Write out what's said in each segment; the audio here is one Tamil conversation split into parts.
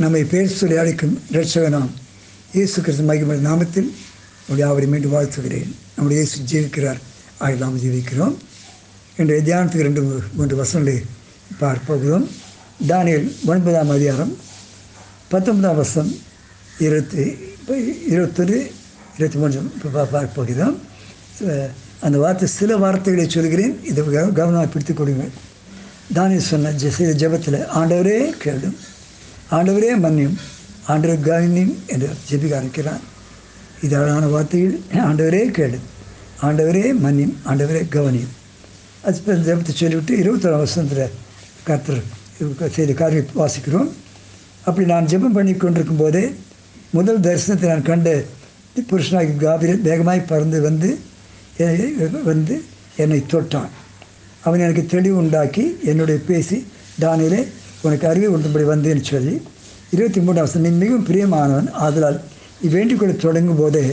நம்மை பேர் சொல்லி அழைக்கும் ரட்சகனாம் இயேசு கிறிஸ்து மகிமை நாமத்தில் உடைய அவரை மீண்டும் வாழ்த்துகிறேன். நம்முடைய இயேசு ஜீவிக்கிறார் ஆகிய நாம் ஜீவிக்கிறோம் இன்றைய தியானத்துக்கு ரெண்டு மூன்று வசனங்களை பார்ப்போகிறோம். தானியல் ஒன்பதாம் அதிகாரம் பத்தொன்பதாம் வருஷம் இருபத்தி இருபத்தொரு இருபத்தி மூன்று பார்ப்போகிறோம். அந்த வார்த்தை சில வார்த்தைகளை சொல்கிறேன். இதை கவனமாக பிடித்துக் கொடுங்கள் தானியல் சொன்ன ஜெ- செய்த ஜெபத்தில் ஆண்டவரே கேளும். ஆண்டவரே மன்னியும். ஆண்டவர் கவனியும் என்று ஜெபிக்க ஆரம்பிக்கிறான் இது அழகான வார்த்தையில் ஆண்டவரே கேளு. ஆண்டவரே மன்னியும் ஆண்டவரே கவனியும். அது ஜெபத்தை சொல்லிவிட்டு இருபத்தொரு வருஷத்தில் கர்த்தர் செய்த காரியம் வாசிக்கிறோம். அப்படி நான் ஜெபம் பண்ணி கொண்டிருக்கும் போதே முதல் தரிசனத்தை நான் கண்டு புருஷனாகி காவிரி வேகமாய் பறந்து வந்து வந்து என்னை தொட்டான். அவன் எனக்கு தெளிவு உண்டாக்கி என்னுடைய பேசி தானிலே உனக்கு அறிவு உண்டும்படி வந்தேன்னு சொல்லி இருபத்தி மூணு வருஷம் நீ மிகவும் பிரியமானவன் ஆதலால் நீ வேண்டிக்கொள்ள தொடங்கும் போதே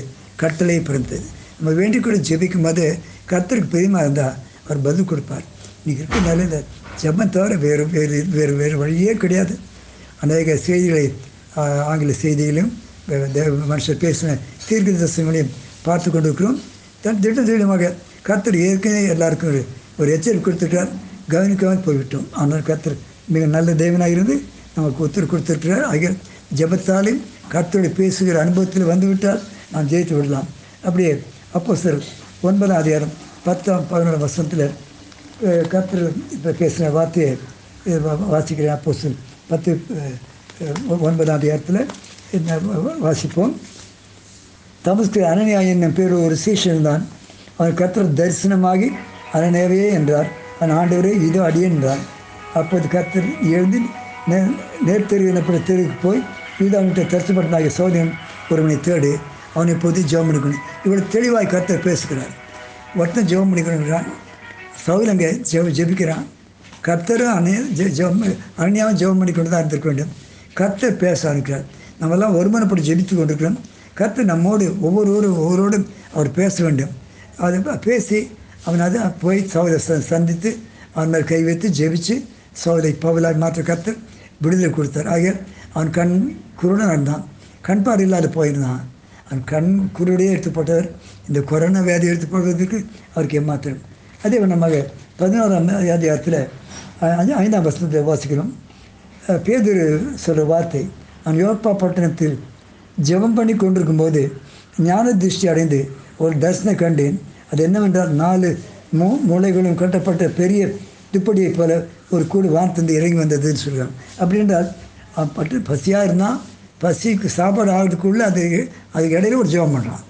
கட்டளை பிறந்தது. நம்ம வேண்டிக்கொள்ள ஜெபிக்கும் போது கர்த்தருக்கு பிரியமாக இருந்தால் அவர் பதில் கொடுப்பார். இன்றைக்கி இருக்க நல்ல ஜெபம் தவிர வேறு வேறு வேறு வேறு வழியே கிடையாது. அநேக செய்திகளை ஆங்கில செய்திகளையும் மனுஷர் பேசின தீர்க்க தரிசனங்களையும் பார்த்து கொண்டிருக்கிறோம். தன் திட்ட திடமாக கர்த்தர் ஏற்கனவே எல்லாருக்கும் ஒரு ஒரு எச்சரிக்கை கொடுத்துருக்கார் கவனிக்காமல் போய்விட்டோம். ஆனால் கர்த்தர் மிக நல்ல தேவனாக இருந்து நமக்கு உத்தரவு கொடுத்துருக்கிறார். ஆகிய ஜெபத்தாலையும் கர்த்தருடைய பேசுகிற அனுபவத்தில் வந்துவிட்டால் நாம் ஜெயித்து விடலாம். அப்படியே அப்போ சார் ஒன்பதாம் அதிகாரம் பத்தாம் பதினோரு வருஷத்தில் கர்த்தர் இப்போ பேசுகிற வார்த்தையை வாசிக்கிறேன். அப்போ பத்து ஒன்பதாம் அதிகாரத்தில் என்ன வாசிப்போம்? தமஸ்கு அனனியா என்னும் பேர் ஒரு சீஷன் தான் அவன் கர்த்தர் தரிசனமாகி அனனேவே என்றார். அவன் ஆண்டவரே இதோ அடியே என்றார் அப்போது கர்த்தர் எழுந்து நே நேர்த்தெரு எனப்பட்ட தெருவுக்கு போய் யூதாவிட்ட தரிசனப்பட்டனாகிய சோதனன் ஒருவனை தேடு. அவனை இப்போது ஜெபம் பண்ணிக்கணும் இவ்வளோ தெளிவாய் கர்த்தர் பேசுகிறார். ஒருத்தன் ஜெபம் பண்ணிக்கணுங்கிறான் சவுல் அங்கே ஜெப ஜெபிக்கிறான். கர்த்தரும் அணைய ஜெ ஜெபம் அருணியாவும் ஜெபம் பண்ணிக்கொண்டு தான் இருந்திருக்க வேண்டும். கர்த்தர் பேச ஆரம்பிக்கிறார். நம்மெல்லாம் ஒருமனப்பட்டு ஜெபித்து கொண்டிருக்கிறோம். கர்த்தர் நம்மோடு ஒவ்வொருவரும் ஒவ்வொருவரோடும் அவர் பேச வேண்டும். அது பேசி அவன் அதை போய் சகோதர ச சந்தித்து அவன் மேல் கை வைத்து ஜெபித்து சோதரை பவுலாய் மாற்ற கர்த்தர் விடுதலை கொடுத்தார். ஆகிய அவன் கண் குருடன் இருந்தான். கண் பார்வை இல்லாத போயிருந்தான். அவன் கண் குருடையே எடுத்துப்பட்டவர். இந்த கொரோனா வியாதி எடுத்துப்படுவதற்கு அவருக்கு ஏமாத்திரம் அதே வண்ணமாக பதினோராம் அதிகாரத்தில் ஐந்தாம் வசனத்தை வாசிக்கிறோம். பேதூர் சொல்கிற வார்த்தை அவன் யோப்பா பட்டணத்தில் ஜெபம் பண்ணி கொண்டிருக்கும் போது ஞான திருஷ்டி அடைந்து ஒரு தர்சனை கண்டேன். அது என்னவென்றால் நாலு மூ மூளைகளும் கட்டப்பட்ட பெரிய துப்படியை போல ஒரு கூடு வானத்திலிருந்து இறங்கி வந்ததுன்னு சொல்லுவாங்க அப்படின்றால் பட்டு பசியாக இருந்தால் பசிக்கு சாப்பாடு ஆகிறதுக்குள்ளே அது அதுக்கு இடையில ஒரு ஜெபம் பண்ணுறான்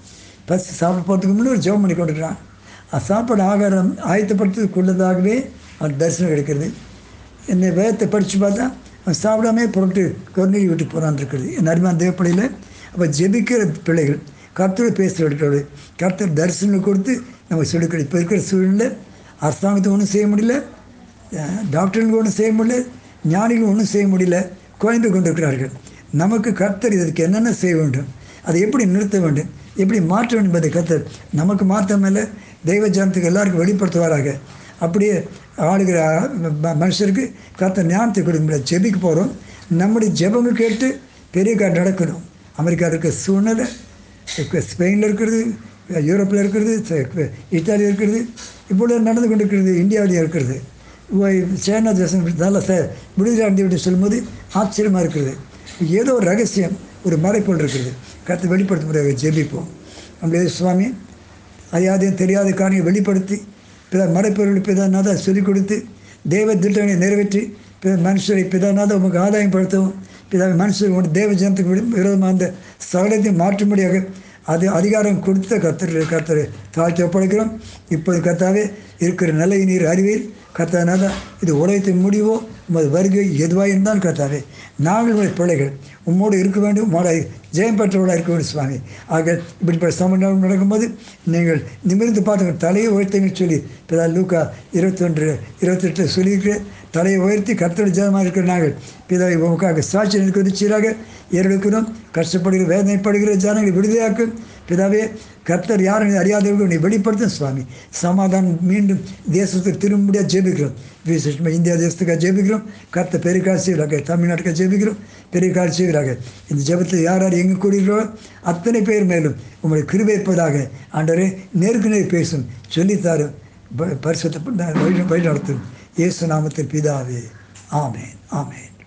பசி சாப்பிட போகிறதுக்கு முன்னே ஒரு ஜெபம் பண்ணி கொண்டுறான் சாப்பாடு ஆகாரம் ஆயத்தப்படுத்துறதுக்குள்ளதாகவே அவன் தரிசனம் கிடைக்கிறது என்னை வேதத்தை படித்து பார்த்தா அவன் சாப்பிடாமே புரட்டு கொர்நீரி விட்டு போகிறான் இருக்கிறது என் அருமையான தேவப்படையில் அப்போ ஜெபிக்கிற பிள்ளைகள் கர்த்தரை பேசுகிறவர்களோடு கர்த்தர் தரிசனம் கொடுத்து நம்ம சொல்லிக்கிறது இப்போ இருக்கிற சூழ்நிலை அரசாங்கத்தை ஒன்றும் செய்ய முடியல. டாக்டருங்க டாக்டர்களுக்கு ஒன்றும் செய்ய முடியல ஞானிகள் ஒன்றும் செய்ய முடியல குறைந்து கொண்டிருக்கிறார்கள். நமக்கு கர்த்தர் இதற்கு என்னென்ன செய்ய வேண்டும்? அதை எப்படி நிறுத்த வேண்டும்? எப்படி மாற்ற வேண்டும் என்பதை கர்த்தர் நமக்கு மாற்றமில்லை தெய்வ ஜனத்துக்கு எல்லாருக்கும் வெளிப்படுத்துவாராக. அப்படியே ஆளுகிற ம- மனுஷருக்கு கர்த்தர் ஞானத்தை கொடுக்க ஜெபிக்கு போகிறோம் நம்முடைய ஜெபங்கள் கேட்டு பெரிய கார் நடக்கணும். அமெரிக்கா இருக்கிற சூழ்நிலை ஸ்பெயினில் இருக்கிறது யூரோப்பில் இருக்கிறது இத்தாலியில் இருக்கிறது இப்பொழுது நடந்து கொண்டிருக்கிறது இந்தியாவிலையும் இருக்கிறது. ஓ- தேசம் நல்ல ச விடுதலை அடைந்து சொல்லும்போது ஆச்சரியமாக இருக்கிறது ஏதோ ஒரு ரகசியம் ஒரு மறைப்போல் இருக்கிறது கருத்து வெளிப்படுத்த முடியாது ஜெபிப்போம். நம்முடைய சுவாமி அறியாதையும் தெரியாத காரியம் வெளிப்படுத்தி பிற மறைப்பொருள் பிதாநாத சொல்லிக் கொடுத்து தெய்வ திட்டங்களை நிறைவேற்றி பிற மனுஷரை பிதாநாத உங்களுக்கு ஆதாயம் படுத்தவும் பிதா மனுஷர் உங்கள் தேவ ஜனத்துக்கு விரோதமாக அந்த சகலத்தையும் மாற்றும்படியாக அது அதிகாரம் கொடுத்த கத்தர் கத்தர் தாழ்த்தி ஒப்படைக்கிறோம். இப்போது கத்தாவே இருக்கிற நல்ல நீர் அறிவில் கர்த்தனால இது உலகத்தின் முடிவோ உமது வருகை எதுவாக இருந்தாலும் கர்த்தாவே நாங்கள் உடைய பிள்ளைகள் உம்மோடு இருக்க வேண்டும் உம்மோட ஜெயம் பெற்றவர்களாக இருக்க வேண்டும் சுவாமி. ஆக இப்படிப்பட்ட சமநிலை நடக்கும்போது நீங்கள் நிமிர்ந்து பார்த்து தலையை உயர்த்துங்கன்னு சொல்லி பிதா லூக்கா இருபத்தொன்று இருபத்தெட்டு சொல்லியிருக்கிறேன். தலையை உயர்த்தி கர்த்தோட ஜெயமாக இருக்கிற நாங்கள் பிதாவை உமக்காக சாட்சி நிற்கிறது சீராக ஏறெடுக்கிறோம். கஷ்டப்படுகிற வேதனைப்படுகிற ஜனங்களை விடுதலையாக்கும். பிதாவே கர்த்தர் யாரும் அறியாதவர்கள் நீ வெளிப்படுத்தும் சுவாமி. சமாதானம் மீண்டும் தேசத்துக்கு திரும்பியாக ஜெபிக்கிறோம். விசேஷமாக இந்தியா தேசத்துக்காக ஜெபிக்கிறோம். கர்த்தர் பெரிய கால் செய்வராக தமிழ்நாட்டுக்காக ஜெபிக்கிறோம். பெரிய கால் செய்வராக இந்த ஜெபத்தில் யார் யார் எங்கே கூடுகிறோ அத்தனை பேர் மேலும் உங்களுடைய கிருபை இருப்பதாக ஆண்டவரே நேருக்கு நேர் பேசும் சொல்லித்தாரும் பரிசுத்த வழி வழி நடத்தும். இயேசு நாமத்தில் பிதாவே. ஆமேன். ஆமேன்.